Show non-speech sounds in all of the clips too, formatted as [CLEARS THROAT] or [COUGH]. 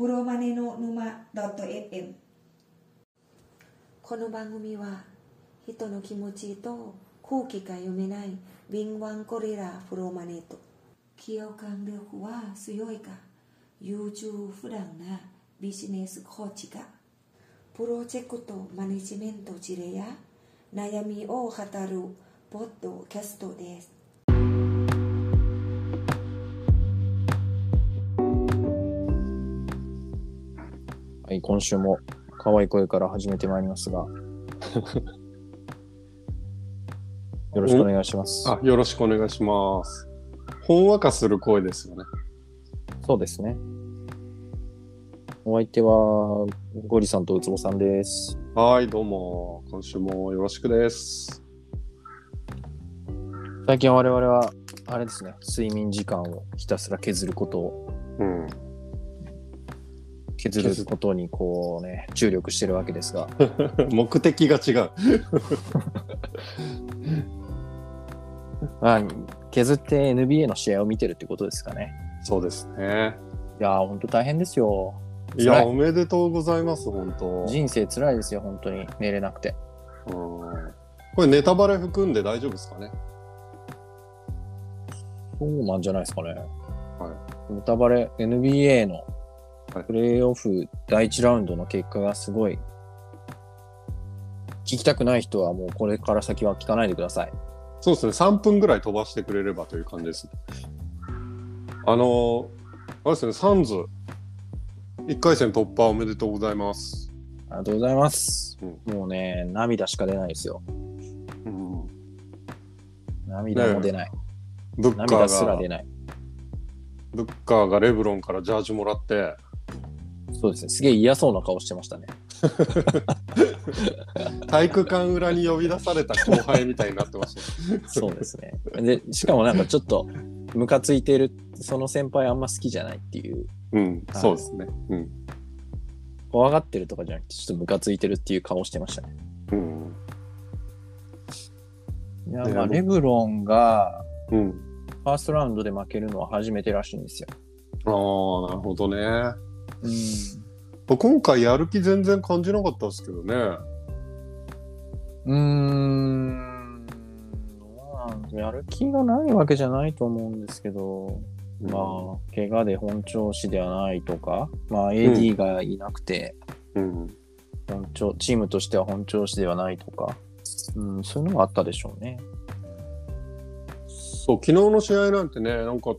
プロマネの沼 .fm この番組は人の気持ちと空気が読めない敏腕ゴリラプロマネと共感力は強いか？優柔不断なビジネスコーチがプロジェクトマネジメント事例や悩みを語るポッドキャストです。はい、今週も可愛い声から始めてまいりますが。[LAUGHS] よろしくお願いします。あ、よろしくお願いします。ほんわかする声ですよね。そうですね。お相手は、ゴリさんとウツボさんです。はい、どうも。今週もよろしくです。最近我々は、あれですね、睡眠時間をひたすら削ることを、うん。削ることにこうね、注力してるわけですが、[LAUGHS] 目的が違う。[LAUGHS] まあ、削って NBA の試合を見てるってことですかね。そうですね。いやー、ほんと大変ですよ。いや、おめでとうございます、本当。人生辛いですよ、本当に。寝れなくて。うん。これネタバレ含んで大丈夫ですかね？そうなんじゃないですかね。はネタバレ、NBA のはいプレーオフ第1ラウンドの結果がすごい、聞きたくない人はもうこれから先は聞かないでください。そうですね。3分ぐらい飛ばしてくれればという感じです。あの、あれですね、サンズ、1回戦突破おめでとうございます。ありがとうございます。うもうね、涙しか出ないですよ。うん、涙も出ない。ブッカ涙すら出ない。ブッカーがレブロンからジャージもらって、そうですね。すげえ嫌そうな顔してましたね。体育館裏に呼び出された後輩みたいになってました。[LAUGHS] そうですね。で、しかもなんかちょっと、ムカついてる、その先輩あんま好きじゃないっていう、うん、はいそうですね。うん。怖がってるとかじゃなくて、ちょっとムカついてるっていう顔してましたね。うん。いや、まあ、レブロンが、うん。ファーストラウンドで負けるのは初めてらしいんですよ。ああ、なるほどね。うん。今回やる気全然感じなかったですけどね。うーん。やる気がないわけじゃないと思うんですけど、まあ、怪我で本調子ではないとか、まあ、AD がいなくて、うん。本調、チームとしては本調子ではないとか、うん、そういうのがあったでしょうね。そう、昨日の試合なんてね、なんか、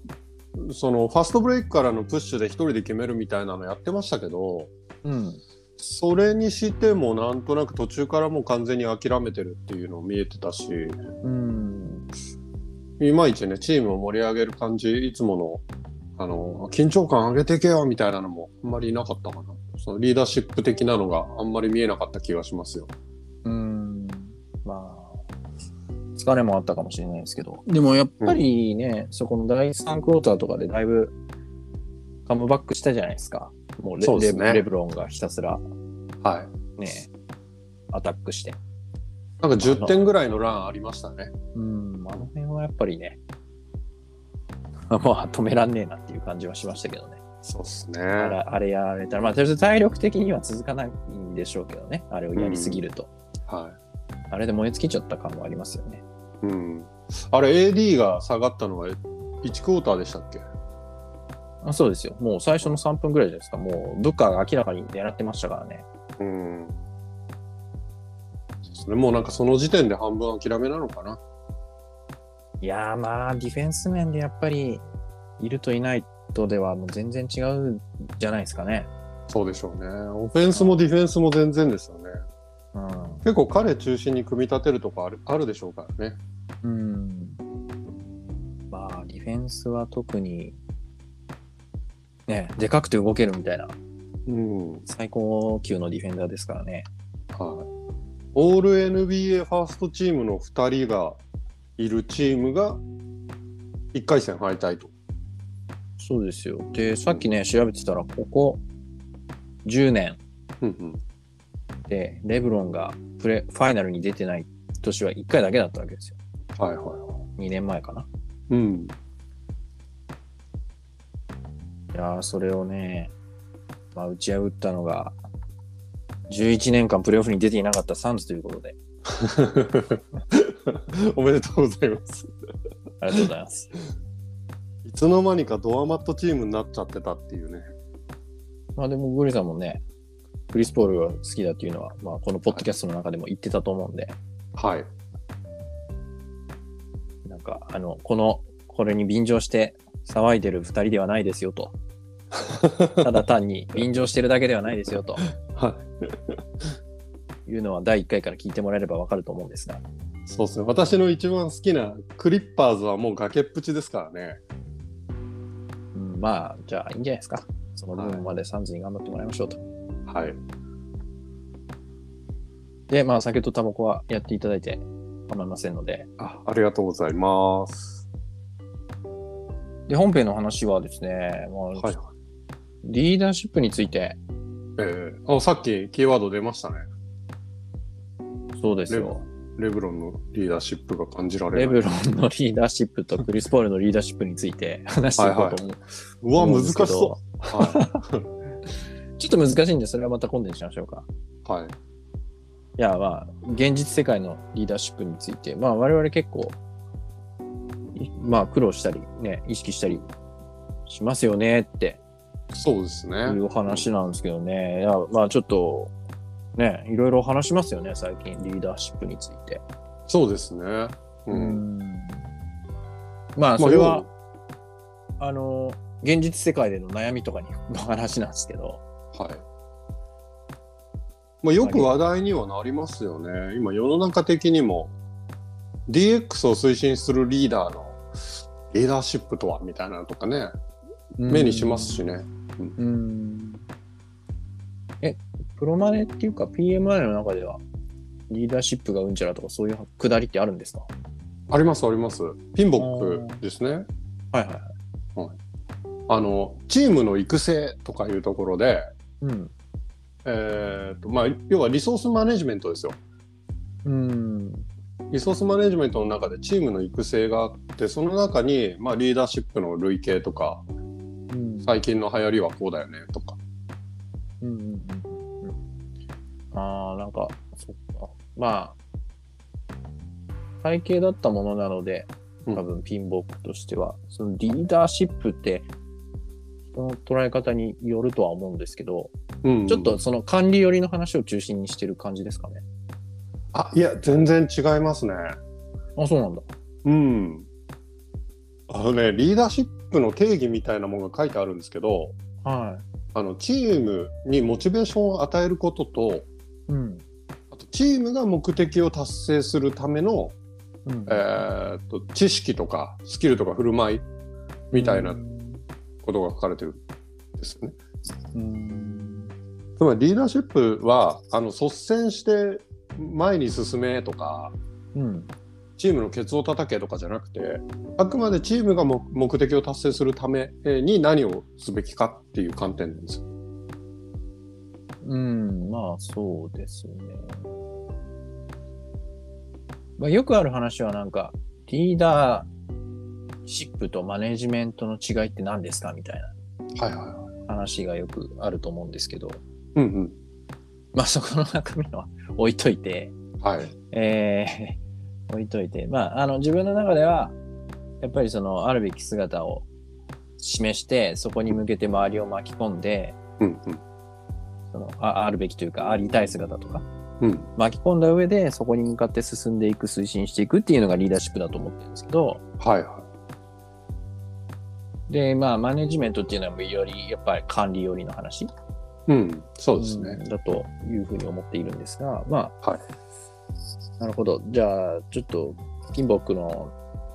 そのファストブレイクからのプッシュで一人で決めるみたいなのやってましたけど、うん。それにしてもなんとなく途中からもう完全に諦めてるっていうの見えてたし、うん。いまいちね、チームを盛り上げる感じ、いつもの、あの、緊張感上げてけよみたいなのもあんまりいなかったかな。そのリーダーシップ的なのがあんまり見えなかった気がしますよ。うん。まあ、疲れもあったかもしれないですけど。でもやっぱりね、そこの第3クォーターとかでだいぶカムバックしたじゃないですか。もうレそうですねレレブロンがひたすらはい。ね、アタックして。なんか10点ぐらいのランありましたね。うん、あの辺はやっぱりね、[LAUGHS] まあ止めらんねえなっていう感じはしましたけどね。そうですね。あれあれやられたら、まあ、とりあえず体力的には続かないんでしょうけどね。あれをやりすぎると。はあれで燃え尽きちゃった感もありますよね。い。うん。あれ AD が下がったのは1クォーターでしたっけ？あそうですよ。もう最初の3分ぐらいじゃないですか。もう、ブッカーが明らかに狙ってましたからね。うん。そうですね。もうなんかその時点で半分諦めなのかな？いやーまあ、ディフェンス面でやっぱり、いるといないとではもう全然違うんじゃないですかね。そうでしょうね。オフェンスもディフェンスも全然ですよね。うん。結構彼中心に組み立てるとこあるあるでしょうからね。うん。まあ、ディフェンスは特に、ね、でかくて動けるみたいな、うん。最高級のディフェンダーですからね。はい。オール NBA ファーストチームの2人がいるチームが1回戦敗退と。そうですよ。で、さっきね、調べてたら、ここ10年うんうん。で、レブロンがプレファイナルに出てない年は1回だけだったわけですよ。はいはいは2年前かな。い。うん。いやーそれをね、まあ、打ち破ったのが、11年間プレーオフに出ていなかったサンズということで、[LAUGHS] おめでとうございます。ありがとうございます。いつの間にかドアマットチームになっちゃってたっていうね。まあでも、ゴリさんもね、クリス・ポールが好きだっていうのは、まあ、このポッドキャストの中でも言ってたと思うんで、はい。なんか、あの、この、これに便乗して騒いでる二人ではないですよと。[LAUGHS] ただ単に便乗してるだけではないですよとはい。いうのは第1回から聞いてもらえればわかると思うんですが。そうですね。私の一番好きなクリッパーズはもう崖っぷちですからね。うん、まあ、じゃあいいんじゃないですか。その分までサンズに頑張ってもらいましょうと。はい。で、まあ、酒とタバコはやっていただいて構いませんので。あありがとうございます。で、本編の話はですね、まあはい。リーダーシップについて、えー、あさっきキーワード出ましたね。そうですよ。レブロンのリーダーシップが感じられる。レブロンのリーダーシップとクリス・ポールのリーダーシップについて話していこうと思う。うわ、難し思うんですけどそう。はちょっと難しいんで、それはまた今度にしましょうか。い。はい。いや、まあ、現実世界のリーダーシップについて、まあ、我々結構、いまあ、苦労したり、ね、意識したりしますよねってそうですね。いうお話なんですけどね。いや、まあ、ちょっと、ね、いろいろ話しますよね、最近、リーダーシップについて。そうですね。う。うんまあ、それは、あの、現実世界での悩みとかにの話なんですけど、はい。まあ、よく話題にはなりますよね。今世の中的にも DX を推進するリーダーのリーダーシップとはみたいなのとかね、目にしますしね。うん。え、プロマネっていうか PMI の中ではリーダーシップがうんちゃらとかそういうくだりってあるんですか？ありますあります。ピンボックですね。はいはいはい。あの、チームの育成とかいうところで、うん。えーとまあ、要はリソースマネジメントですよ。うん。リソースマネジメントの中でチームの育成があって、その中に、まあ、リーダーシップの類型とか、うん。最近の流行りはこうだよねとか。うんうんうんうん。ああ、なんか、そっか。まあ、体系だったものなので、うん多分ピンボックとしては、そのリーダーシップって、捉え方によるとは思うんですけど、うんちょっとその管理寄りの話を中心にしてる感じですかね。あ、いや、全然違いますね。あ、そうなんだ。うん。あのね、リーダーシップの定義みたいなものが書いてあるんですけど、はあの、チームにモチベーションを与えることと、い。うん。あとチームが目的を達成するための、うんえーっと、知識とかスキルとか振る舞いみたいなことが書かれてるんですよね。うん。つまりリーダーシップは、あの、率先して前に進めとか、うん。チームのケツを叩けとかじゃなくてあくまでチームが目目的を達成するために何をすべきかっていう観点なんですよ。うん。まあ、そうですね。まあ、よくある話はなんか、リーダーシップとマネジメントの違いって何ですかみたい。な話がよくあると思うんですけど、うんうん。まあ、そこの中身は置いといて、はい。えー、[LAUGHS] 置いといて、まあ、あの、自分の中では、やっぱりその、あるべき姿を示して、そこに向けて周りを巻き込んで、うんそのああるべきというか、ありたい姿とか、うん。うん。巻き込んだ上で、そこに向かって進んでいく、推進していくっていうのがリーダーシップだと思ってるんですけど、はいはで、まあ、マネジメントっていうのはより、やっぱり管理寄りの話？い。うん。そうですね。んだというふうに思っているんですが、まあ、はいなるほど。じゃあ、ちょっと、ピンボックの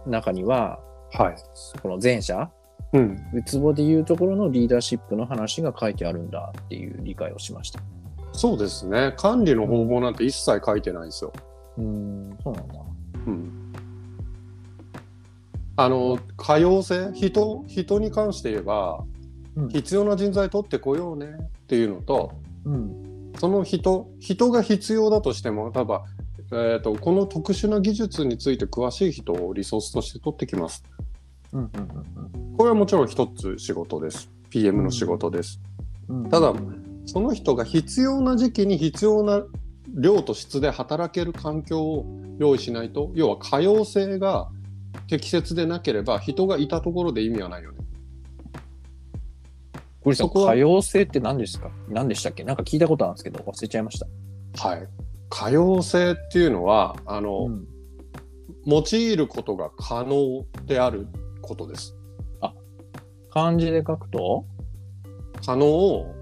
中には、はい。この前者、うん。ウツボでいうところのリーダーシップの話が書いてあるんだっていう理解をしました。そうですね。管理の方法なんて一切書いてないんですよ。うーん、そうなんだ。うん。あの、可用性？人、人に関して言えば、うん必要な人材取ってこようねっていうのと、うん。その人、人が必要だとしても、例えば、えー、とこの特殊な技術について詳しい人をリソースとして取ってきます。うん、うん、うんこれはもちろん一つ仕事です。PM の仕事です。うんただその人が必要な時期に必要な量と質で働ける環境を用意しないと要は可用性が適切でなければ人がいたところで意味はないよね。これさそこは。可用性って何ですか？何でしたっけ？なんか聞いたことあるんですけど忘れちゃいました。はい、可用性っていうのはあの、うん。用いることが可能であることです。漢字で書くと？可能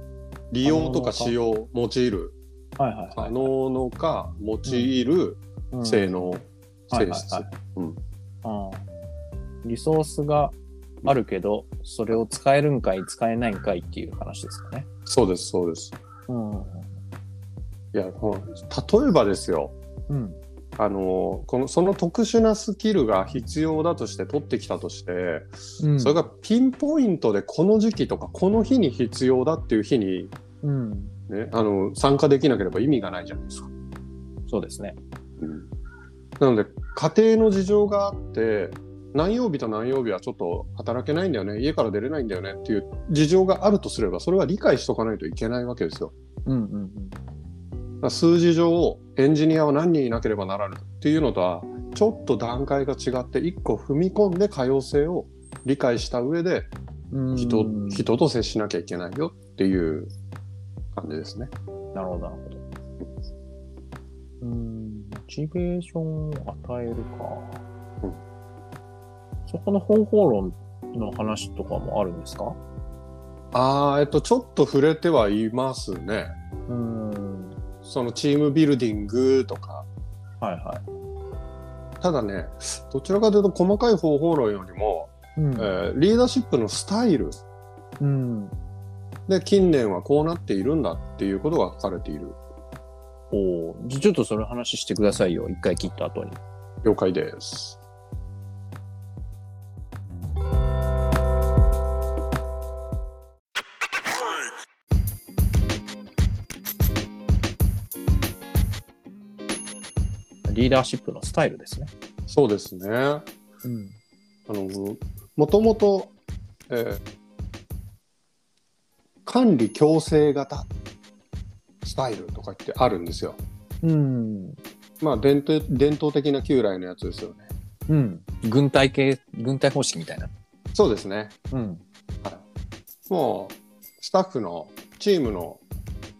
利用とか使用用いる。はいはいはい。可能のか用いるうん。性能、はい性はい。質、はいうんああリソースがあるけど、それを使えるんかい、使えないんかいっていう話ですかね。そうですそうです。うん。いや例えばですようん。あのこのその特殊なスキルが必要だとして取ってきたとして、うん、それがピンポイントでこの時期とかこの日に必要だっていう日に、うん。ね、あの参加できなければ意味がないじゃないですか。そうですね。うんなので家庭の事情があって何曜日と何曜日はちょっと働けないんだよね家から出れないんだよねっていう事情があるとすればそれは理解しとかないといけないわけですよ。うんうんだから数字上エンジニアは何人いなければならぬっていうのとはちょっと段階が違って一個踏み込んで多様性を理解した上でうん。人,、うん人と接しなきゃいけないよっていう感じですね。なるほど、なるほど。うん。モチベーションを与えるか。うんそこの方法論の話とかもあるんですか？あーえっとちょっと触れてはいますね。うん。そのチームビルディングとかはいはい。ただねどちらかというと細かい方法論よりも、うんえーリーダーシップのスタイルうん。で近年はこうなっているんだっていうことが書かれているおーじゃあちょっとそれ話してくださいよ。一回切った後に。了解です。リーダーシップのスタイルですね。そうですね。あうん。のもともと、えー管理強制型スタイルとかってあるんですよ。うん。まあ伝統伝統的な旧来のやつですよね。うん。軍隊系、軍隊方式みたいな。そうですね。うん。もうスタッフのチームの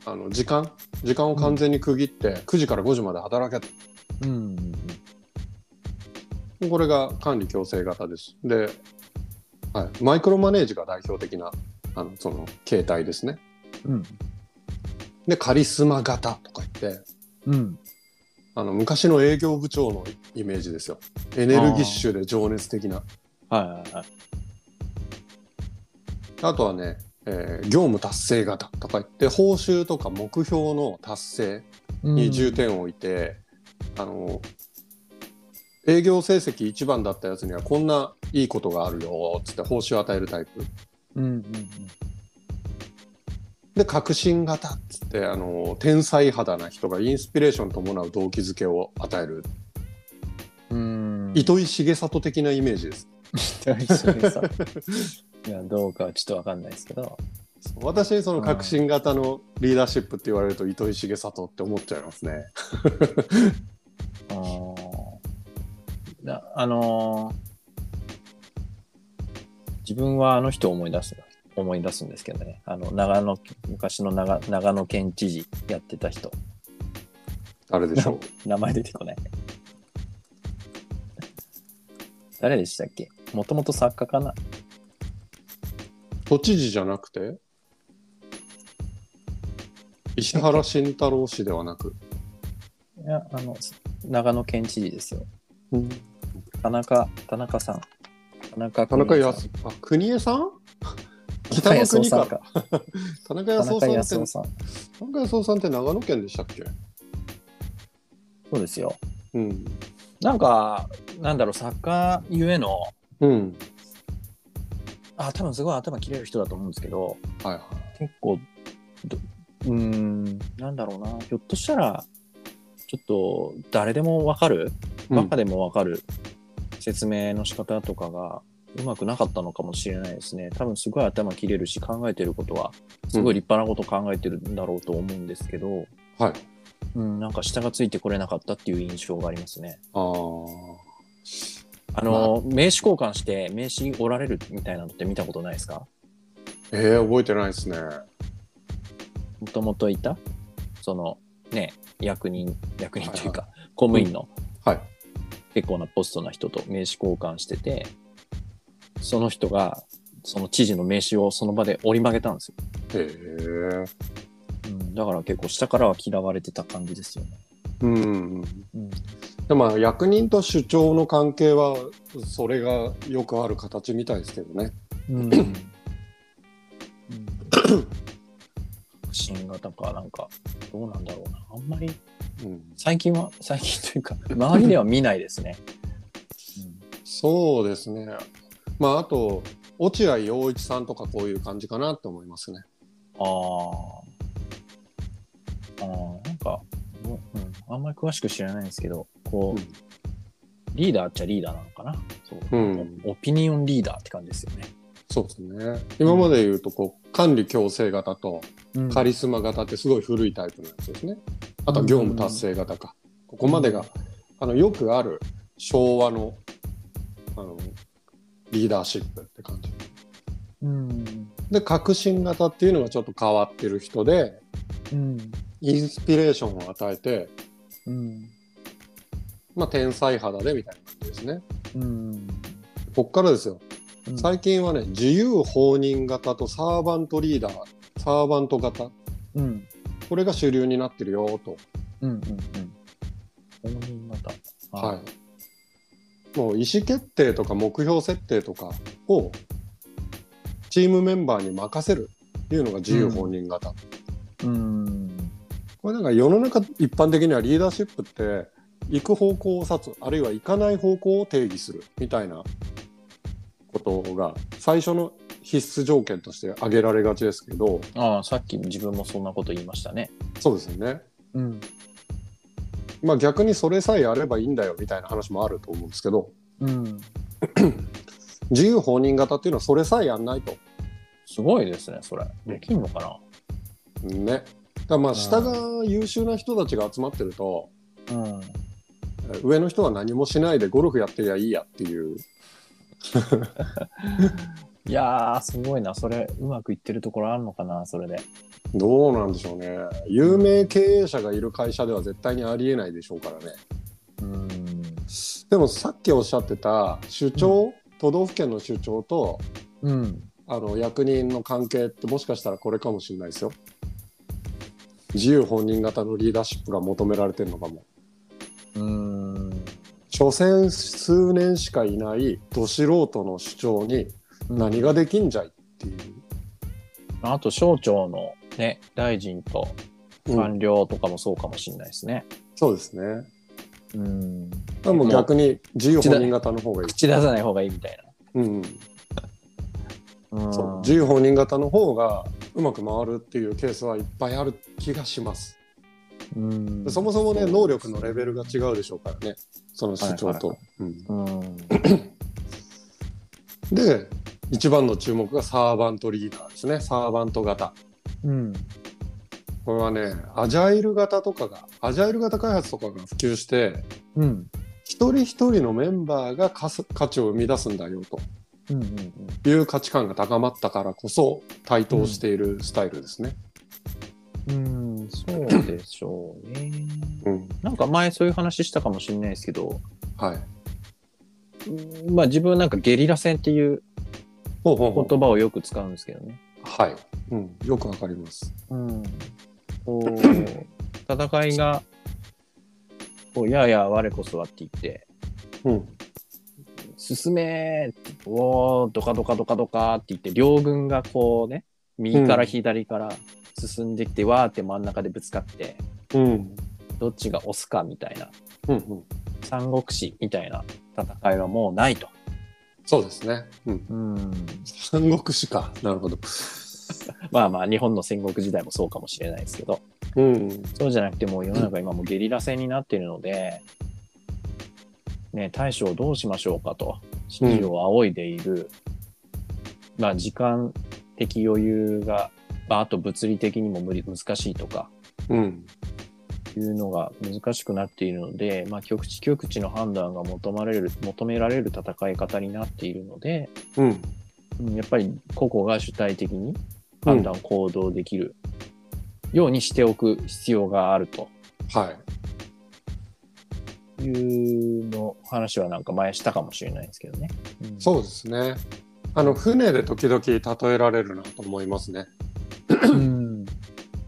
あの時間？時間を完全に区切って9時から5時まで働けとうん。これが管理強制型です。で、はい、マイクロマネージが代表的なあのその形態ですね。うん。でカリスマ型とか言ってうん。あの昔の営業部長のイメージですよ。エネルギッシュで情熱的な。はいはいはい。あとはね、えー業務達成型とか言って報酬とか目標の達成に重点を置いて、あの営業成績一番だったやつにはこんないいことがあるよっつって報酬を与えるタイプうんうんで革新型っつってあの天才肌な人がインスピレーション伴う動機づけを与える、うん。うん。糸井重里的なイメージです [LAUGHS] いや、どうかはちょっとわかんないですけど。私その革新型のリーダーシップって言われると糸井重里って思っちゃいますね [LAUGHS] ああのー自分はあの人を思い出す、思い出すんですけどね。あの、長野、昔の長長野県知事やってた人。誰でしょう [LAUGHS] 名前出てこない。誰でしたっけ？もともと作家かな？都知事じゃなくて？石原慎太郎氏ではなく、いや、あの、長野県知事ですよ。うん田中、田中さん。田中田中康あ国枝さん？[LAUGHS] 田中康夫さんかか。田中田康夫さん。田中康夫さんって長野県でしたっけ？そうですよ。うん。なんか、なんだろう、作家ゆえの、うん。あ、多分すごい頭切れる人だと思うんですけど、はいはい。結構、どうーん、なんだろうな、ひょっとしたら、ちょっと誰でもわかる、バカでもわかる説明の仕方とかがうまくなかったのかもしれないですね。多分すごい頭切れるし、考えてることは、すごい立派なこと考えてるんだろうと思うんですけど、はい。うん、なんか下がついてこれなかったっていう印象がありますね。ああ。あの、名刺交換して名刺折られるみたいなのって見たことないですか？えー、覚えてないですね。もともといた？そのね、役人、役人というか、公務員のはい。結構なポストな人と名刺交換してて、その人が、その知事の名刺をその場で折り曲げたんですよ。へえ。うん、だから結構下からは嫌われてた感じですよね。うん。うん。でもまあ役人と首長の関係はそれがよくある形みたいですけどね。うん。新型か、なんか、どうなんだろうな。あんまり、うん、最近は、最近というか、周りでは見ないですね。そうですね。まああと落合陽一さんとかこういう感じかなって思いますね。ああ。ああ、なんか、もううん、あんまり詳しく知らないんですけど、こう、うんリーダーっちゃリーダーなのかな？そう、うんオピニオンリーダーって感じですよね。そうですね。今まで言うとこう管理強制型とうんカリスマ型ってすごい古いタイプのやつですね。あとは業務達成型か。ここまでがあのよくある昭和のあのリーダーシップって感じ。うん。で革新型っていうのがちょっと変わってる人でうん。インスピレーションを与えて、うん。まあ、天才肌でみたいな感じですね。うん。こっからですよ。うん最近はね自由放任型とサーバントリーダーサーバント型うん。これが主流になってるよと。うん。うん。うん。本人型。はい。もう意思決定とか目標設定とかをチームメンバーに任せるっていうのが自由放任型。い。うん。これなんか世の中一般的にはリーダーシップって行く方向を指すあるいは行かない方向を定義するみたいなことが最初の必須条件として挙げられがちですけどああ、さっき自分もそんなこと言いましたね。そうですよね。うん。まあ逆にそれさえやればいいんだよみたいな話もあると思うんですけどうん。[CLEARS THROAT] 自由放任型っていうのはそれさえやんないと。すごいですね、それ。できんのかな？ね。だからまあ下が優秀な人たちが集まってるとうん。上の人は何もしないでゴルフやってりゃいいやっていう [LAUGHS] いやー、すごいな。それ、うまくいってるところあるのかな、それで。どうなんでしょうね有名経営者がいる会社では絶対にありえないでしょうからねうん。でもさっきおっしゃってた首長、都道府県の首長とうん。あの役人の関係ってもしかしたらこれかもしれないですよ自由本人型のリーダーシップが求められてるのかもうん。所詮数年しかいないど素人の首長に何ができんじゃいっていう、あと、省庁のね、大臣とうん。官僚とかもそうかもしれないですね。そうですね。うん。でも逆に自由本人型の方がいい、口出さない方がいいみたいうん、な。そう。自由本人型の方がうまく回るっていうケースはいっぱいある気がします、うん。そもそもね能力のレベルが違うでしょうからね。その主張と。で一番の注目がサーバントリーダーですねサーバント型うん。これはねアジャイル型とかがアジャイル型開発とかが普及してうん。一人一人のメンバーが価値を生み出すんだよとうん。うん。いう価値観が高まったからこそ台頭しているスタイルですね。うん。そうでしょうね。うん、なんか前そういう話したかもしれないですけど、はい。うんまあ自分はなんかゲリラ戦っていう言葉をよく使うんですけどね。はい、うん。よくわかります。うん。こう、[COUGHS] 戦いが、こう、やや我こそはって言って、うん。進めーって、おー、ドカドカドカドカって言って、両軍がこうね、右から左から進んできて、わーって真ん中でぶつかって、うん。どっちが押すかみたいな、うんうん。三国志みたいな戦いはもうないと。そうですね。うん。うん。三国志か。なるほど。まあまあ、日本の戦国時代もそうかもしれないですけど、うん。そうじゃなくてもう世の中今もうゲリラ戦になっているので、ね、大将どうしましょうかと。指示を仰いでいる、まあ時間的余裕が、まああと物理的にも無理、難しいとか、うん。いうのが難しくなっているので、まあ局地局地の判断が求まれる、求められる戦い方になっているので、うん。うんやっぱり個々が主体的に判断、行動できるようにしておく必要があるとはい。いうの話はなんか前したかもしれないですけどね。うんそうですね。あの、船で時々例えられるなと思いますね。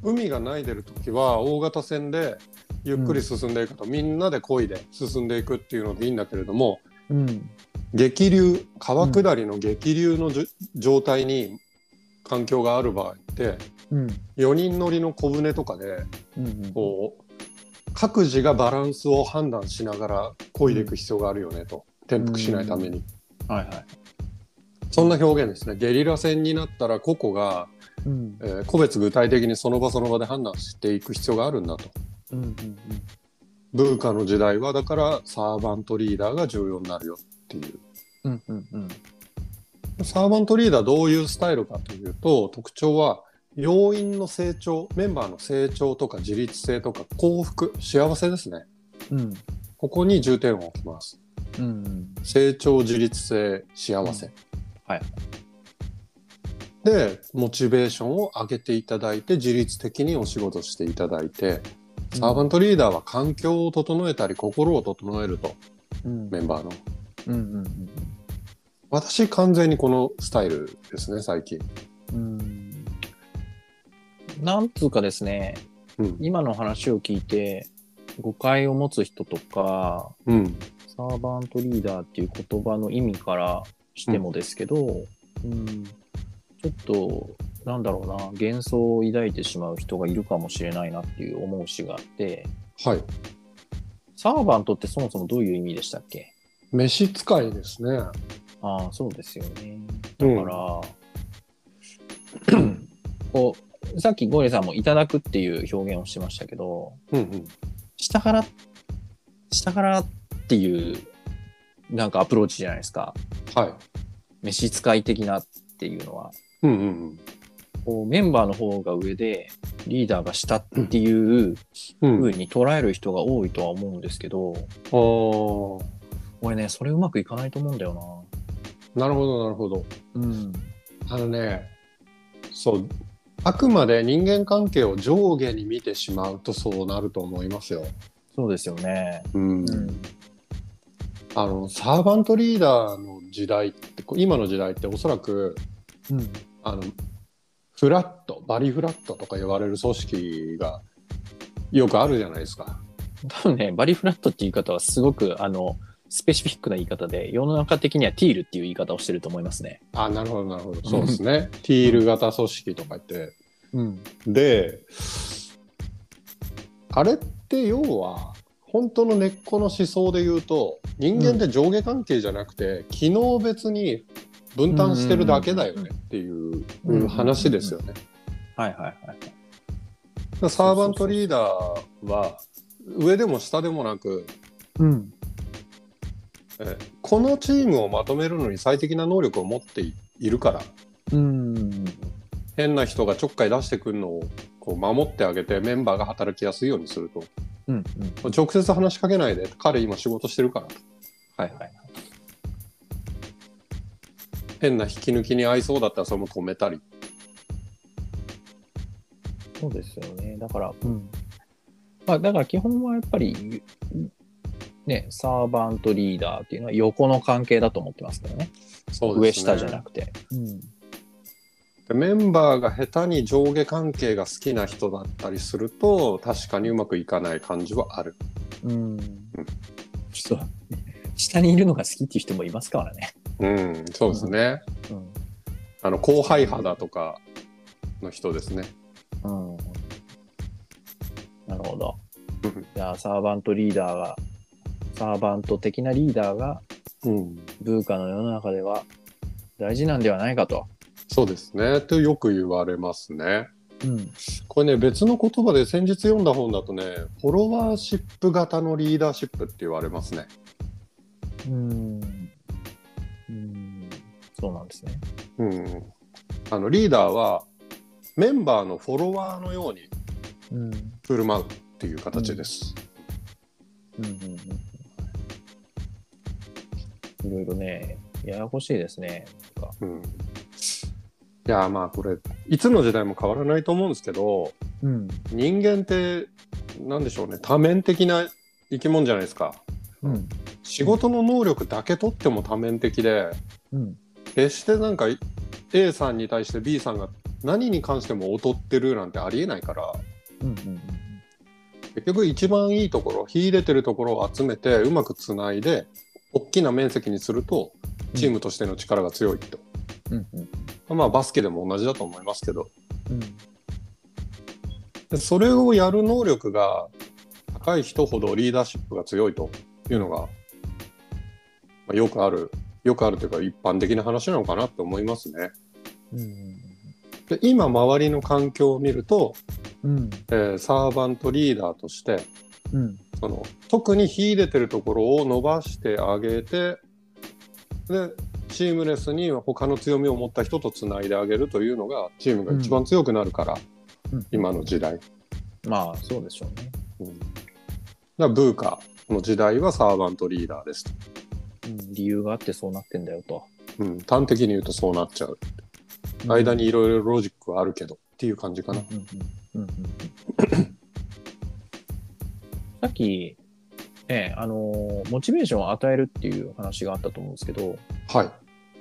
うん。海がないでる時は大型船でゆっくり進んでいくと、みんなで漕いで進んでいくっていうのでいいんだけれどもうん。激流川下りの激流のじゅ状態に環境がある場合ってうん。4人乗りの小舟とかでうん。こう各自がバランスを判断しながら漕いでいく必要があるよねと転覆しないために、はいはい。そんな表現ですねゲリラ戦になったら個々が、うん。えー個別具体的にその場その場で判断していく必要があるんだとうん。うん。ブーカの時代はだからサーバントリーダーが重要になるよっていううん。うん。うん。サーバントリーダーどういうスタイルかというと特徴は要員の成長メンバーの成長とか自立性とか幸福幸せですねうん。ここに重点を置きますうん。成長自立性幸せ、はいでモチベーションを上げていただいて自律的にお仕事していただいてサーバントリーダーは環境を整えたり心を整えるとうん。メンバーのうん。うん。私完全にこのスタイルですね最近うん。なんつうかですね、うん今の話を聞いて、誤解を持つ人とか、うんサーバントリーダーっていう言葉の意味からしてもですけど、うん、ちょっと、なんだろうな、幻想を抱いてしまう人がいるかもしれないなっていう思うしがあって、はい。サーバントってそもそもどういう意味でしたっけ？召使いですね。ああ、そうですよね。だだから、[CLEARS THROAT] こう、さっきゴリさんもいただくっていう表現をしてましたけど、うんうん。下から、下からっていう、なんかアプローチじゃないですか。はい召使い的なっていうのは。うんうんこうメンバーの方が上で、リーダーが下っていううん風に捉える人が多いとは思うんですけど、あー俺ね、それうまくいかないと思うんだよなるほどなるほどな。うん。あのねそうあくまで人間関係を上下に見てしまうとそうなると思いますよ。そうですよね。うんうん。あのサーバントリーダーの時代って今の時代っておそらくうん。あのフラットバリフラットとか言われる組織がよくあるじゃないですか。多分ね、バリフラットっていう言い方はすごく、あの、スペシフィックな言い方で、世の中的にはティールっていう言い方をしてると思いますね。あなるほどなるほどそうですね。ティール型組織とか言ってうん。であれって要は本当の根っこの思想で言うと人間って上下関係じゃなくて、機能別に分担してるだけだよねっていううん話ですよね。はいはいはい。サーバントリーダーは上でも下でもなくうん。えこのチームをまとめるのに最適な能力を持っていいるからうん。変な人がちょっかい出してくるのをこう守ってあげてメンバーが働きやすいようにするとうん。うん。直接話しかけないで彼今仕事してるからはいはい。変な引き抜きに合いそうだったらそれも止めたりそうですよね。だから、うん。まあ、だから基本はやっぱり、ね、サーバントリーダーっていうのは横の関係だと思ってますけどね。そう上下じゃなくて。でメンバーが下手に上下関係が好きな人だったりすると確かにうまくいかない感じはあるうん。ちょっと、下にいるのが好きっていう人もいますからね。うんそうですね、うん。あの後輩派だとかの人ですねうん。なるほどうん。じゃあ、サーバントリーダーが、サーバント的なリーダーが、うんブーカの世の中では大事なんではないかと。そうですね。とよく言われますね。うん。これね別の言葉で先日読んだ本だとねフォロワーシップ型のリーダーシップって言われますね。うん。うん。そうなんですね。うん。あの、リーダーは、メンバーのフォロワーのようにうん。振る舞うっていう形です。うん。うん。うん。いろいろね、ややこしいですね。うん。いや、まあ、これ、いつの時代も変わらないと思うんですけど、うん。人間って、なんでしょうね、多面的な生き物じゃないですか。うん。仕事の能力だけ取っても多面的で、うん。決してなんか A さんに対して B さんが何に関しても劣ってるなんてありえないから、うん。うん。結局一番いいところ、秀でてるところを集めてうまくつないで、大きな面積にすると、チームとしての力が強いと。うん。うん。まあバスケでも同じだと思いますけど、うん。でそれをやる能力が高い人ほどリーダーシップが強いというのが、まあ、よくある、よくあるというか一般的な話なのかなって思いますね。うん。で今周りの環境を見ると、うん。えーサーバントリーダーとしてうん。その特に秀でてるところを伸ばしてあげてでチームレスに他の強みを持った人とつないであげるというのがチームが一番強くなるから、うん今の時代。まあ、そうでしょうね。うん、だブーカの時代はサーバントリーダーですと。うん。理由があってそうなってんだよと。うん、端的に言うとそうなっちゃう。間にいろいろロジックはあるけどっていう感じかな。うんうんうんうん [CLEARS THROAT] さっき、ね、あのーモチベーションを与えるっていう話があったと思うんですけど、はい。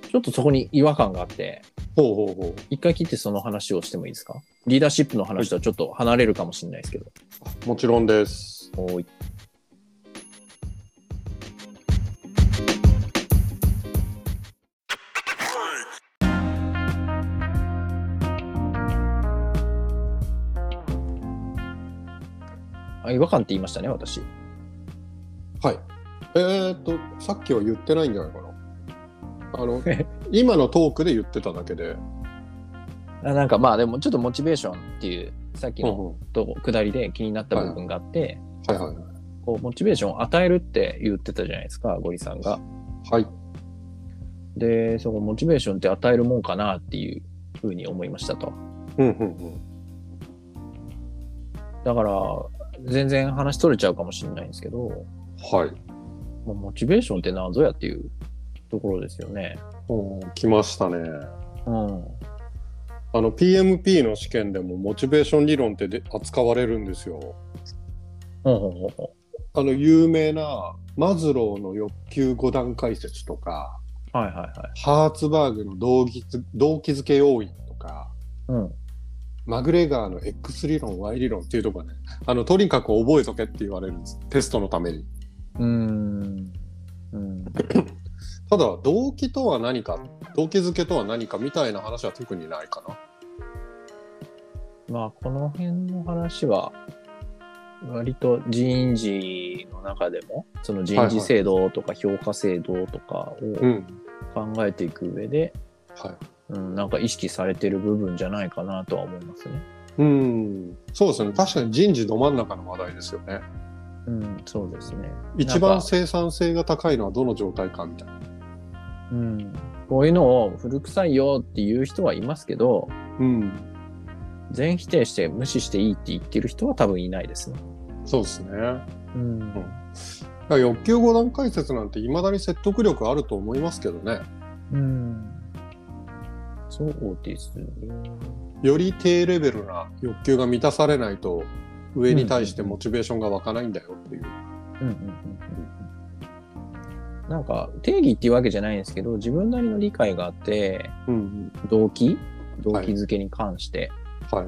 ちょっとそこに違和感があって、ほうほうほう。一回切ってその話をしてもいいですか？リーダーシップの話とはちょっと離れるかもしれないですけど。もちろんです。おーい。あ、違和感って言いましたね、私。はい。えー、っと、さっきは言ってないんじゃないかな。あの、[LAUGHS] 今のトークで言ってただけで。あなんかまあでもちょっとモチベーションっていうさっきのと下りで気になった部分があって、はいはいはい。こうモチベーションを与えるって言ってたじゃないですかゴリさんが。はい。でそのモチベーションって与えるもんかなっていうふうに思いましたと。うんうんうん。だから全然話取れちゃうかもしれないんですけど、はい。まあモチベーションって何ぞやっていうところですよね。おー来ましたね。うん。あの PMP の試験でもモチベーション理論ってで扱われるんですよ。ほうほうほうほあの有名なマズローの欲求5段階説とか、うはいはいはい。ハーツバーグの動機づ動機づけ要因とか、うん。マグレガーの X 理論、Y 理論っていうところね、あの、とにかく覚えとけって言われるんです。テストのために。うーん。うん。ただ、動機とは何か、動機づけとは何かみたいな話は特にないかな。まあ、この辺の話は、割と人事の中でも、その人事制度とか評価制度とかをうん。考えていく上で、はい。うん、なんか意識されてる部分じゃないかなとは思いますね。うん。そうですね。確かに人事ど真ん中の話題ですよね。うん、そうですね。一番生産性が高いのはどの状態かみたいな。うん、こういうのを古臭いよっていう人はいますけど、うん。全否定して無視していいって言ってる人は多分いないですね。そうですね。うん。だから欲求5段階説なんて未だに説得力あると思いますけどね。うん。そうですね。より低レベルな欲求が満たされないと上に対してモチベーションが湧かないんだよっていう。うんうんうんうんなんか定義っていうわけじゃないんですけど自分なりの理解があってうん動機？動機づけに関して、うん。はい。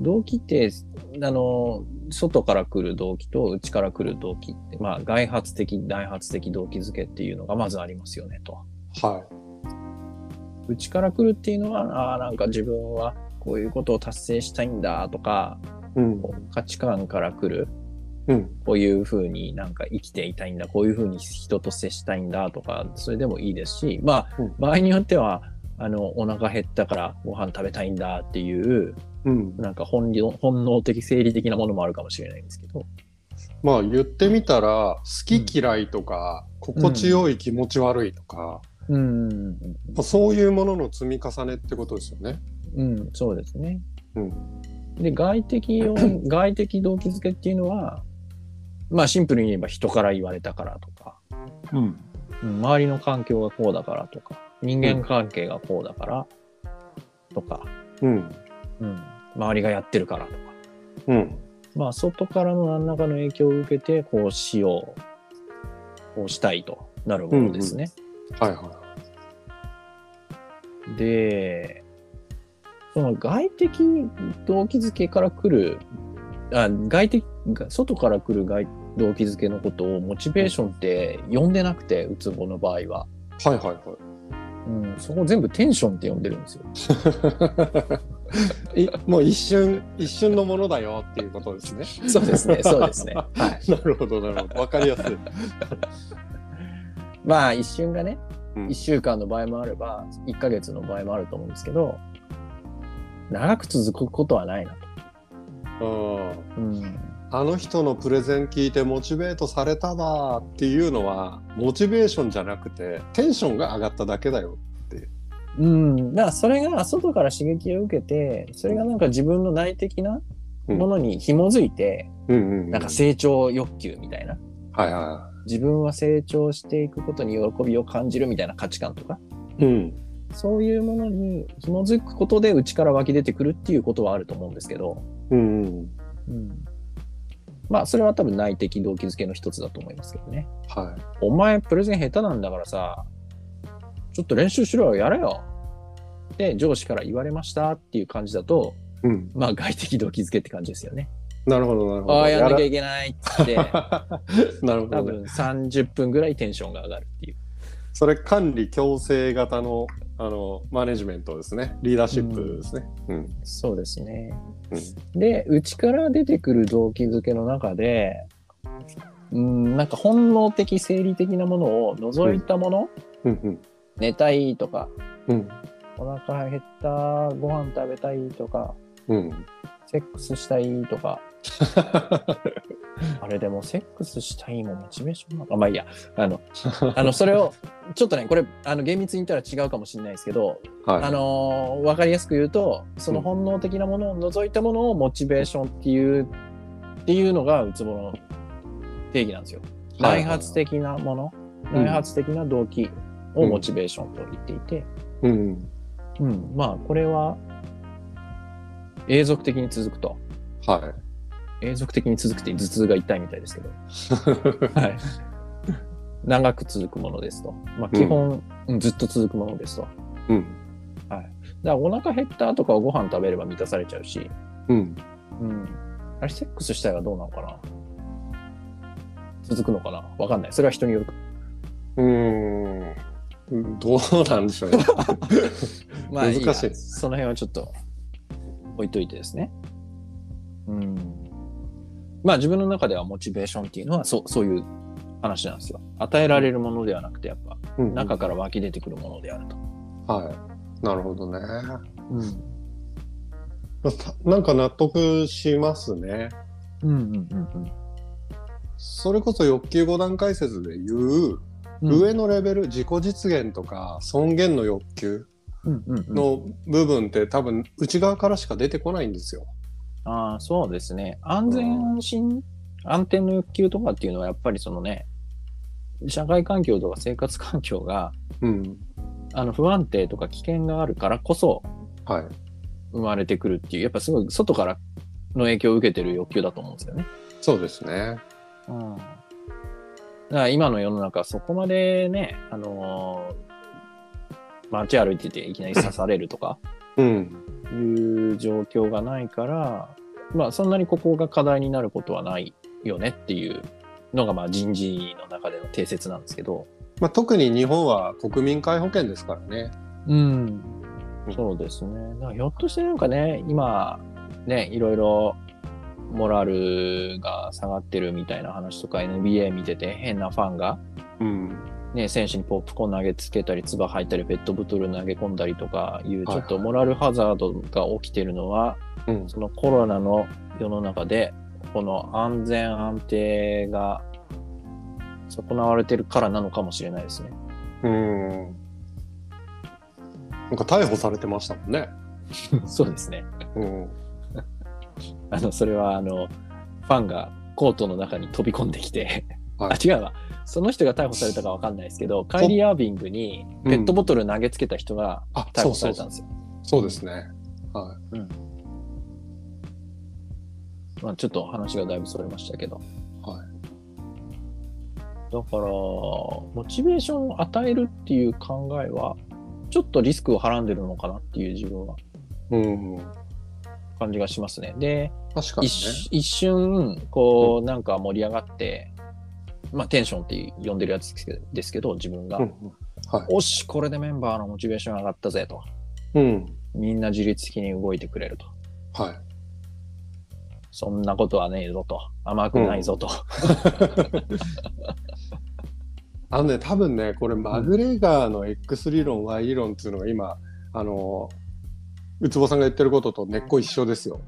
動機ってあの外から来る動機と内から来る動機ってまあ外発的内発的動機づけっていうのがまずありますよねと。は内から来るっていうのはああなんか自分はこういうことを達成したいんだとかい。うん。価値観から来るうん。こういうふうになんか生きていたいんだ、こういうふうに人と接したいんだとか、それでもいいですし、まあ、うん場合によっては、あの、お腹減ったからご飯食べたいんだっていう、うん。なんか本能本能的、生理的なものもあるかもしれないんですけど。まあ言ってみたら好き嫌いとか心地よい気持ち悪いとか、うん。まあそういうものの積み重ねってことですよね。うん、そうですね。うん。で、外的要因、[COUGHS] 外的動機づけっていうのは、まあシンプルに言えば人から言われたからとか、うん。うん周りの環境がこうだからとか、人間関係がこうだから。とか、うん。うん、周りがやってるからとか、うん。まあ外からの何らかの影響を受けて、こうしよう、こうしたいとなるものですね。はいはで、その外的動機づけから来る、あ外的、外から来る外動機づけのことをモチベーションって呼んでなくて、うつぼの場合は。はいはいはい。うん、そこ全部テンションって呼んでるんですよ。もう一瞬、一瞬のものだよっていうことですね。そうですね、そうですね。はい。なるほど、なるほど。わかりやすい。まあ一瞬がね、うん1週間の場合もあれば、1ヶ月の場合もあると思うんですけど、長く続くことはないなと。うんうん。あの人のプレゼン聞いてモチベートされたわっていうのは、モチベーションじゃなくて、テンションが上がっただけだよ。うん。だからそれが外から刺激を受けて、それがなんか自分の内的なものに紐づいて、うんうん。なんか成長欲求みたいな。はいは自分は成長していくことに喜びを感じるみたいな価値観とか、い。うん。そういうものに紐づくことで内から湧き出てくるっていうことはあると思うんですけど、うんうん。うん。まあ、それは多分内的動機づけの一つだと思いますけどね。はお前プレゼン下手なんだからさ、ちょっと練習しろよ、やれよ。で、上司から言われましたっていう感じだと、い。うん。まあ外的動機づけって感じですよね。なるほど、なるほど。ああ、やんなきゃらいけないっつって、[LAUGHS] なるほど、ね。多分30分ぐらいテンションが上がるっていう。それ管理強制型のあのマネジメントですね。リーダーシップですね。うん。そうですね。うんで、内から出てくる動機づけの中で、うん、なんか本能的、生理的なものを除いたもの、うんうん。寝たいとか、うん。お腹減った、ご飯食べたいとか、うん。セックスしたいとか、[LAUGHS] あれでもセックスしたいもモチベーションなのかまあいいや。あの、[LAUGHS] あの、それを、ちょっとね、これ、あの、厳密に言ったら違うかもしれないですけど、はい。あのーわかりやすく言うと、その本能的なものを除いたものをモチベーションっていう、っていうのがウツボの定義なんですよ。はい内発的なもの、うん内発的な動機をモチベーションと言っていて、うん。うん、まあ、これは、永続的に続くと。は永続的に続くって頭痛が痛いみたいですけど。い。[LAUGHS] はい。長く続くものですと。まあ、基本、うんずっと続くものですと。だかうん。らお腹減ったとかはご飯食べれば満たされちゃうし、うん。うん。あれ、セックスしたいはどうなのかな？続くのかな？わかんない。それは人によるか。うーん。どうなんでしょうね。[LAUGHS] まあ難しいですその辺はちょっと置いといてですね。うん。まあ自分の中ではモチベーションっていうのはそうそういう話なんですよ。与えられるものではなくて、やっぱうん中から湧き出てくるものであると。はい。なるほどね。うん。なんか納得しますね。うんうんうんそれこそ欲求5段階説で言う、うん。上のレベル、自己実現とか尊厳の欲求うんうんうん、の部分って多分内側からしか出てこないんですよ。ああ、そうですね。安全安心、安定の欲求とかっていうのはやっぱりそのね、社会環境とか生活環境がうん。あの不安定とか危険があるからこそはい。生まれてくるっていう、やっぱすごい外からの影響を受けてる欲求だと思うんですよね。そうですね。うん。だから今の世の中そこまでね、あのー街歩いてていきなり刺されるとかうん。いう状況がないから、まあそんなにここが課題になることはないよねっていうのがまあ人事の中での定説なんですけど。まあ、特に日本は国民皆保険ですからね。うん。そうですね。だからひょっとしてなんかね、今、ね、いろいろモラルが下がってるみたいな話とか NBA 見てて変なファンが、うん。ね、選手にポップコーン投げつけたり、唾吐いたり、ペットボトル投げ込んだりとかいう、ちはいょっとモラルハザードが起きてるのは、うん。そのコロナの世の中で、この安全安定が損なわれてるからなのかもしれないですね。うん。なんか逮捕されてましたもんね。[LAUGHS] そうですね。うん。[LAUGHS] あの、それは、あの、ファンがコートの中に飛び込んできて、はいあ、違うわ。その人が逮捕されたかわかんないですけど、カイリー・アービングにペットボトル投げつけた人があ、逮捕されたんですよ。そうですね。はまあ、ちょっと話がだいぶそれましたけど。い。はい。だから、モチベーションを与えるっていう考えは、ちょっとリスクをはらんでるのかなっていう自分はうん。感じがしますね。で、確かにね。一一瞬、こう、なんか盛り上がって、まあ、テンションって呼んでるやつですけど自分が、うん。はい。おし、これでメンバーのモチベーション上がったぜと。うん。みんな自律的に動いてくれると。はい。そんなことはねえぞと。甘くないぞと。あのね、多分ね、これ、マグレガーの X 理論、Y 理論っていうのが今、あの、ウツボさんが言ってることと根っこ一緒ですよ。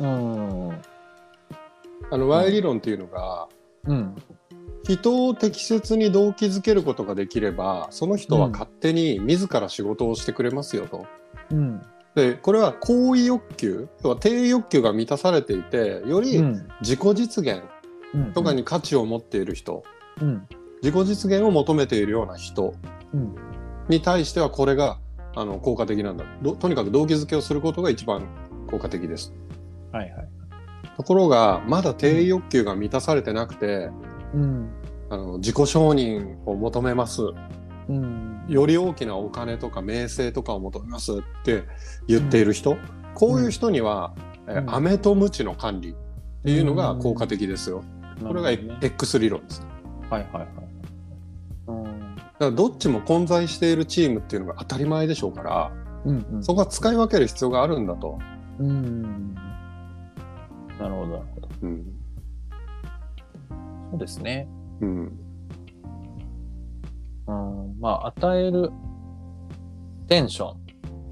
うん。あの、Y 理論っていうのが、うん。人を適切に動機づけることができれば、その人は勝手に自ら仕事をしてくれますよと。うん。で、これは行為欲求、要は低欲求が満たされていて、よりうん。自己実現うんとかに価値を持っている人、うん。自己実現を求めているような人うん。に対してはこれがあの効果的なんだどとにかく動機づけをすることが一番効果的ですはいはい。ところがまだ低欲求が満たされてなくて、うん。あの自己承認を求めますうん。より大きなお金とか名声とかを求めますって言っている人、こういう人には、えうん飴とムチの管理っていうのが効果的ですよ、これが X 理論ですはいはいはい。うん。だからどっちも混在しているチームっていうのが当たり前でしょうからうん、うん。そこは使い分ける必要があるんだと。うん。なるほど、なるほど。うんそうですね。うんうん。まあ、与えるテンション。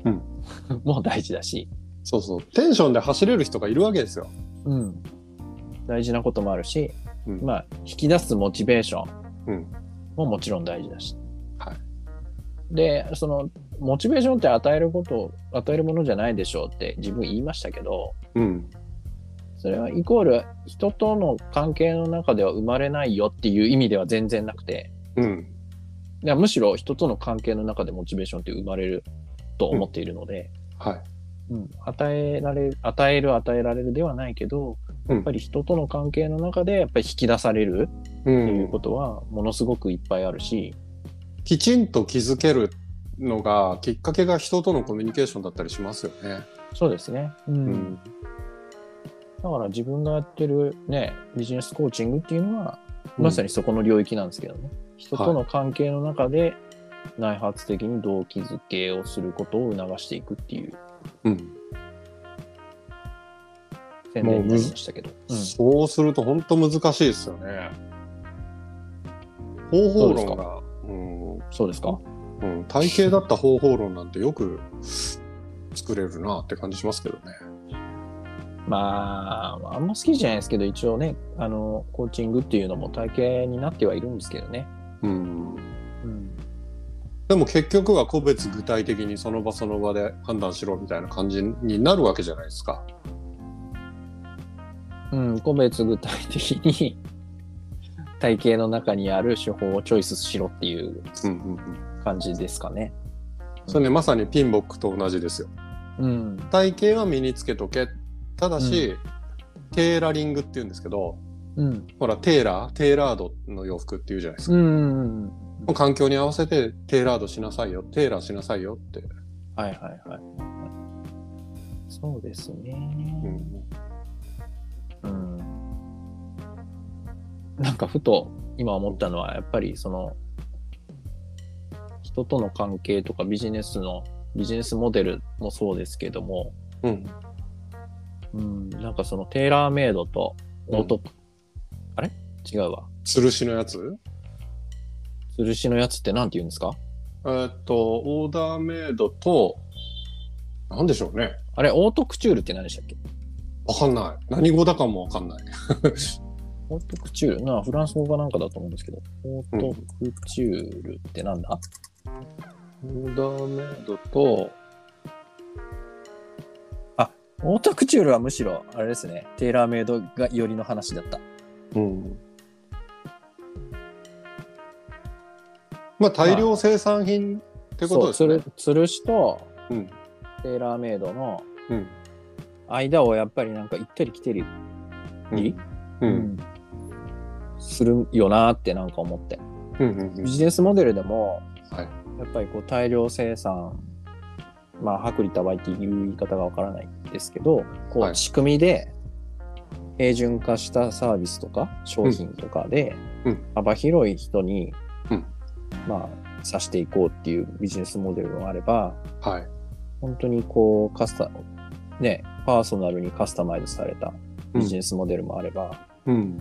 うん。[LAUGHS] も大事だし。そうそうテンションで走れる人がいるわけですよ。うん。大事なこともあるし、うんまあ、引き出すモチベーションうんももちろん大事だし。はいで、その、モチベーションって与えること、与えるものじゃないでしょうって自分言いましたけど、うんそれはイコール人との関係の中では生まれないよっていう意味では全然なくて、うん。いやむしろ人との関係の中でモチベーションって生まれると思っているので、はい。うん。与えられる、与える、与えられるではないけど、うん。やっぱり人との関係の中でやっぱり引き出されるうっていうんことはものすごくいっぱいあるし、きちんと気づけるのがきっかけが人とのコミュニケーションだったりしますよね。そうですね。うん。うんだから自分がやってるね、ビジネスコーチングっていうのは、まさにそこの領域なんですけどね。人との関係の中で内発的に動機づけをすることを促していくっていううん宣伝になりましたけど。うんそうすると本当難しいですよね。方法論が、うんそうですか？うん、体系だった方法論なんてよく作れるなって感じしますけどね。まあ、あんま好きじゃないですけど、一応ね、あの、コーチングっていうのも体系になってはいるんですけどね。うんうん。でも結局は個別具体的にその場その場で判断しろみたいな感じになるわけじゃないですか。うん、個別具体的に [LAUGHS] 体系の中にある手法をチョイスしろっていううんうんうん、感じですかね。それねまさにピンボックと同じですよ。うん。体系は身につけとけ。ただし、テーラリングって言うんですけど、うん。ほらテーラー、テーラードの洋服って言うじゃないですか。うん。環境に合わせてテーラードしなさいよ、テーラーしなさいよって。はいはいはい。そうですね。うんうん。なんかふと今思ったのは、やっぱりその、人との関係とかビジネスの、ビジネスモデルもそうですけども、うんうん、なんかそのテーラーメイドとオート、あれ？違うわ。吊るしのやつ？吊るしのやつってなんて言うんですか？えーっと、オーダーメイドと、なんでしょうね。あれ、オートクチュールって何でしたっけ？わかんない。何語だかもわかんない。[LAUGHS] オートクチュール、なフランス語かなんかだと思うんですけど、オートクチュールってなんだ、オーダーメイドと、あ、オートクチュールはむしろ、あれですね、テーラーメイドがよりの話だった。うん。まあ大量生産品ってことですね。そう、つるしとうん。テーラーメイドのうん。間をやっぱりなんか行ったり来たり、うん。う。うんするよなってなんか思って。うん。うん。ビジネスモデルでも、はいやっぱりこう大量生産、まあ、薄利多売っていう言い方がわからないですけど、こはい。う仕組みで平準化したサービスとか商品とかでうん。幅広い人に、うん。まあ、さしていこうっていうビジネスモデルもあれば、はい。本当にこうカスタ、ね、パーソナルにカスタマイズされたビジネスモデルもあれば、うん。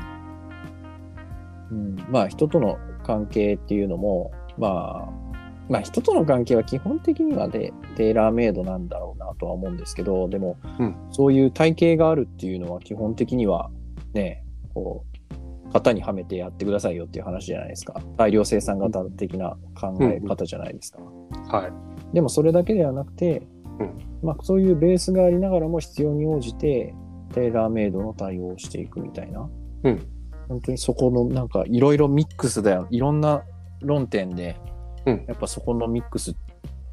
うん。まあ人との関係っていうのも、まあ、まあ人との関係は基本的にはでテーラーメイドなんだろうなとは思うんですけど、でも、うんそういう体系があるっていうのは基本的にはね、こう、型にはめてやってくださいよっていう話じゃないですか。大量生産型的な考え方じゃないですか。はい。でもそれだけではなくて、うんまあそういうベースがありながらも必要に応じてテーラーメイドの対応をしていくみたいな。うん本当にそこのなんかいろいろミックスだよ。いろんな論点で、うんやっぱそこのミックス、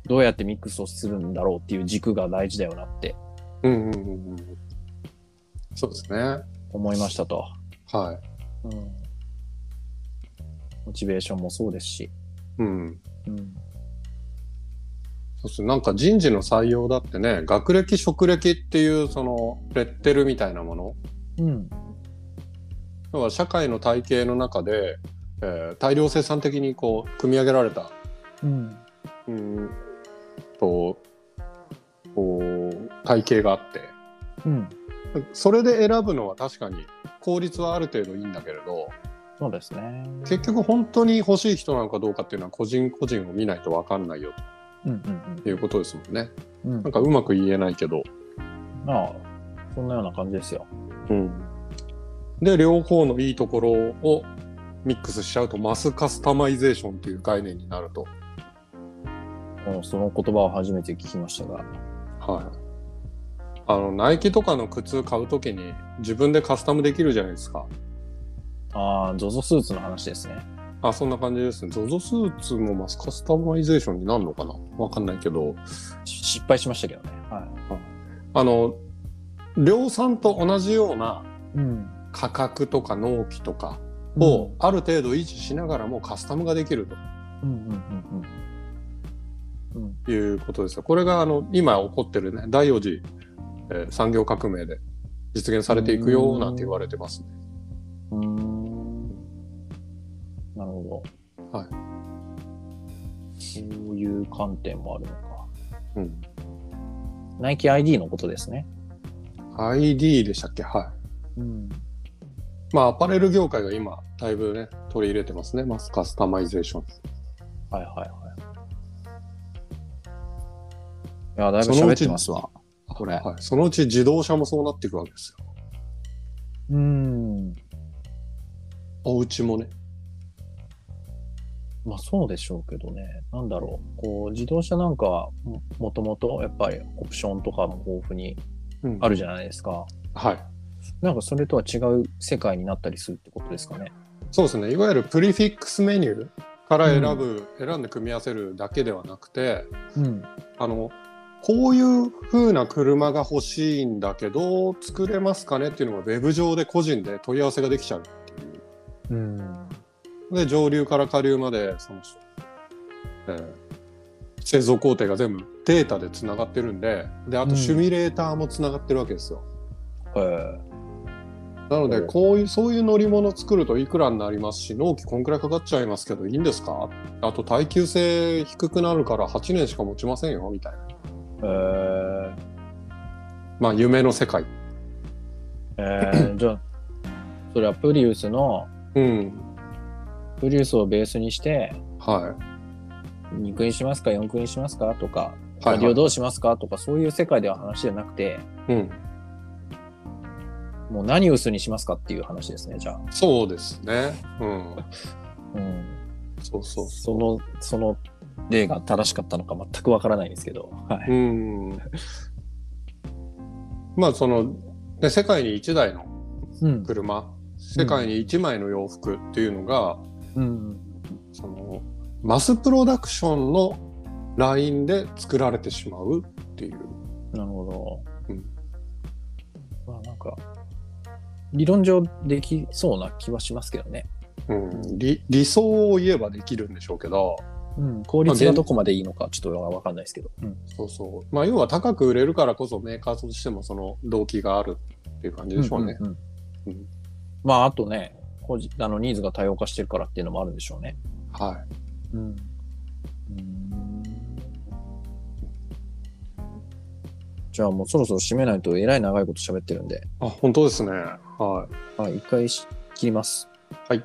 どうやってミックスをするんだろうっていう軸が大事だよなってうん。うん。うん。うんそうですね。思いましたと。はい。うん、モチベーションもそうですし。うん。うん、そうですね。なんか人事の採用だってね、学歴、職歴っていうそのレッテルみたいなもの。うん、要は社会の体系の中で、えー大量生産的にこう組み上げられた、うん、うん、とこう体系があってうん。それで選ぶのは確かに効率はある程度いいん。だけれどそうですね。結局本当に欲しい人なのかどうかっていうのは個人個人を見ないと分かん。ないようん、うん、ということですもん。ね。うん。うん。なん。かうまく言えないけど。まあ、そん。なような感じですよ。うん、で両方のいいところをミックスしちゃうとマスカスタマイゼーションっていう概念になると。その言葉を初めて聞きましたが。はい。あの、ナイキとかの靴買うときに自分でカスタムできるじゃないですか。ああ、ZOZO スーツの話ですね。あ、そんな感じですね。ZOZO スーツもマスカスタマイゼーションになるのかなわかんないけど、し失敗しましたけどね。はあの、量産と同じような。価格とか納期とかをある程度維持しながらもカスタムができるうん、うん、うん、うん。うん。ということですよ。これがあの、今起こってるね、第4次、えー産業革命で実現されていくよなんて言われてますね。うーん。なるほど。はい。そういう観点もあるのか。うん。ナイキ ID のことですね。ID でしたっけ？はい。うん。まあ、アパレル業界が今、だいぶね、取り入れてますね。マスカスタマイゼーション。はいはいはい。いや、だいぶ喋ってますわ。これ。はい。そのうち自動車もそうなっていくわけですよ。うーん。お家もね。まあそうでしょうけどね。なんだろう。こう、自動車なんかはももともとやっぱりオプションとかも豊富にうんあるじゃないですか。はい。なんかそれとは違う世界になったりするってことですかね。そうですね。いわゆるプリフィックスメニューから選ぶ、選んで組み合わせるだけではなくて、うん。あの、こういう風な車が欲しいんだけど、作れますかねっていうのがウェブ上で個人で問い合わせができちゃうっていう。うん。で上流から下流までその、えー製造工程が全部データでつながってるんでであとうんシミュレーターもつながってるわけですよ。へえ。なのでうんこういうそういう乗り物作るといくらになりますし納期こんくらいかかっちゃいますけどいいんですか？あと耐久性低くなるから8年しか持ちませんよみたいな。へまあ夢の世界。え。えー、じゃあ、[COUGHS] それはプリウスの、うん。プリウスをベースにして、は2区にしますか、4区にしますかとか、い。はい、ラディオどうしますか？とか、そういう世界では話じゃなくて、うん。もう何薄にしますかっていう話ですね、じゃあ。そうですね。うん。うん。そうそうそその、その例が正しかったのか全くわからないんですけど。はう。い。うん。まあその、ね、世界に1台のうん。車、世界に1枚の洋服っていうのが、うん。そのマスプロダクションのラインで作られてしまうっていう。なるほど。うんまあなんか、理論上できそうな気はしますけどね。うん、理理想を言えばできるんでしょうけど、うん。効率がどこまでいいのかちょっとわかんないですけど。うん。そうそう。まあ要は高く売れるからこそメーカーとしてもその動機があるっていう感じでしょうね。んんんうんまああとね、個人あのニーズが多様化してるからっていうのもあるんでしょうね。はうん。じゃあもうそろそろ締めないとえらい長いこと喋ってるんで、い。あ、本当ですね。ははい、一回し切ります。はい。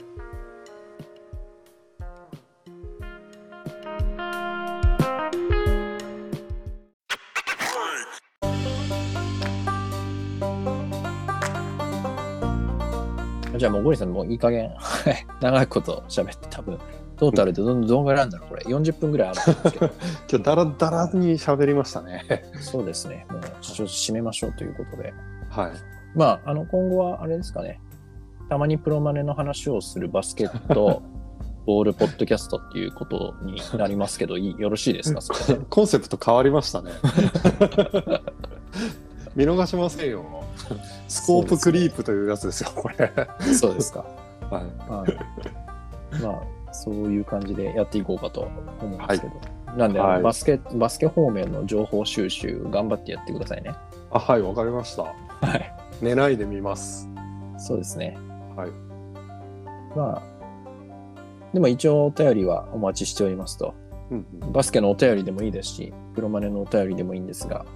じゃあもうゴリさんもういい加減、はい長いこと喋って多分、トータルでどんどんぐらいあるんだろうこれ。40分ぐらいあるんですけど。い。[LAUGHS] 今日ダラダラに喋りましたね。そうですね。もうちょっと締めましょうということで。はい。まあ、あの、今後はあれですかね。たまにプロマネの話をするバスケット、[LAUGHS] ボールポッドキャストっていうことになりますけど、いいよろしいですか？それでコンセプト変わりましたね。[LAUGHS] 見逃しませんよ。スコープクリープというやつですよ、これ。そうですか。はい。はい。まあ、そういう感じでやっていこうかと思うんですけど。なんで、はいバスケ、バスケ方面の情報収集、頑張ってやってくださいね。あ、はい、わかりました。はい。寝ないで見ます。そうですね。はい。まあ、でも一応お便りはお待ちしておりますと。うんうんバスケのお便りでもいいですし、プロマネのお便りでもいいんですが、はい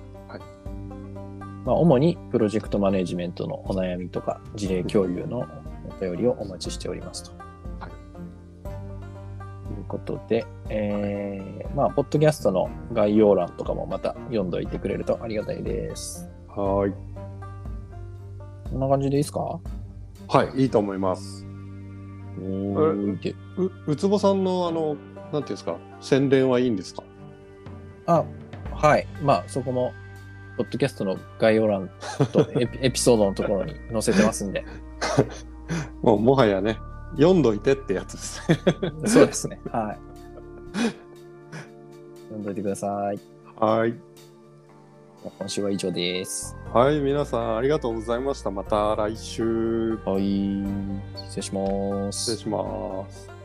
まあ、主にプロジェクトマネジメントのお悩みとか事例共有のお便りをお待ちしておりますと。はいということで、えー、まあ、ポッドキャストの概要欄とかもまた読んどいてくれるとありがたいです。はい。こんな感じでいいですか？はい、いいと思います。う、うつぼさんの、あの、なんていうんですか、宣伝はいいんですか？あ、はい。まあ、そこも、ポッドキャストの概要欄と [LAUGHS] エピエピソードのところに載せてますんで、[LAUGHS] もう、もはやね、読んどいてってやつですね。[LAUGHS] そうですね。はい。読んどいてください。はい。今週は以上です。はい、皆さんありがとうございました。また来週。はい。失礼します失礼。します。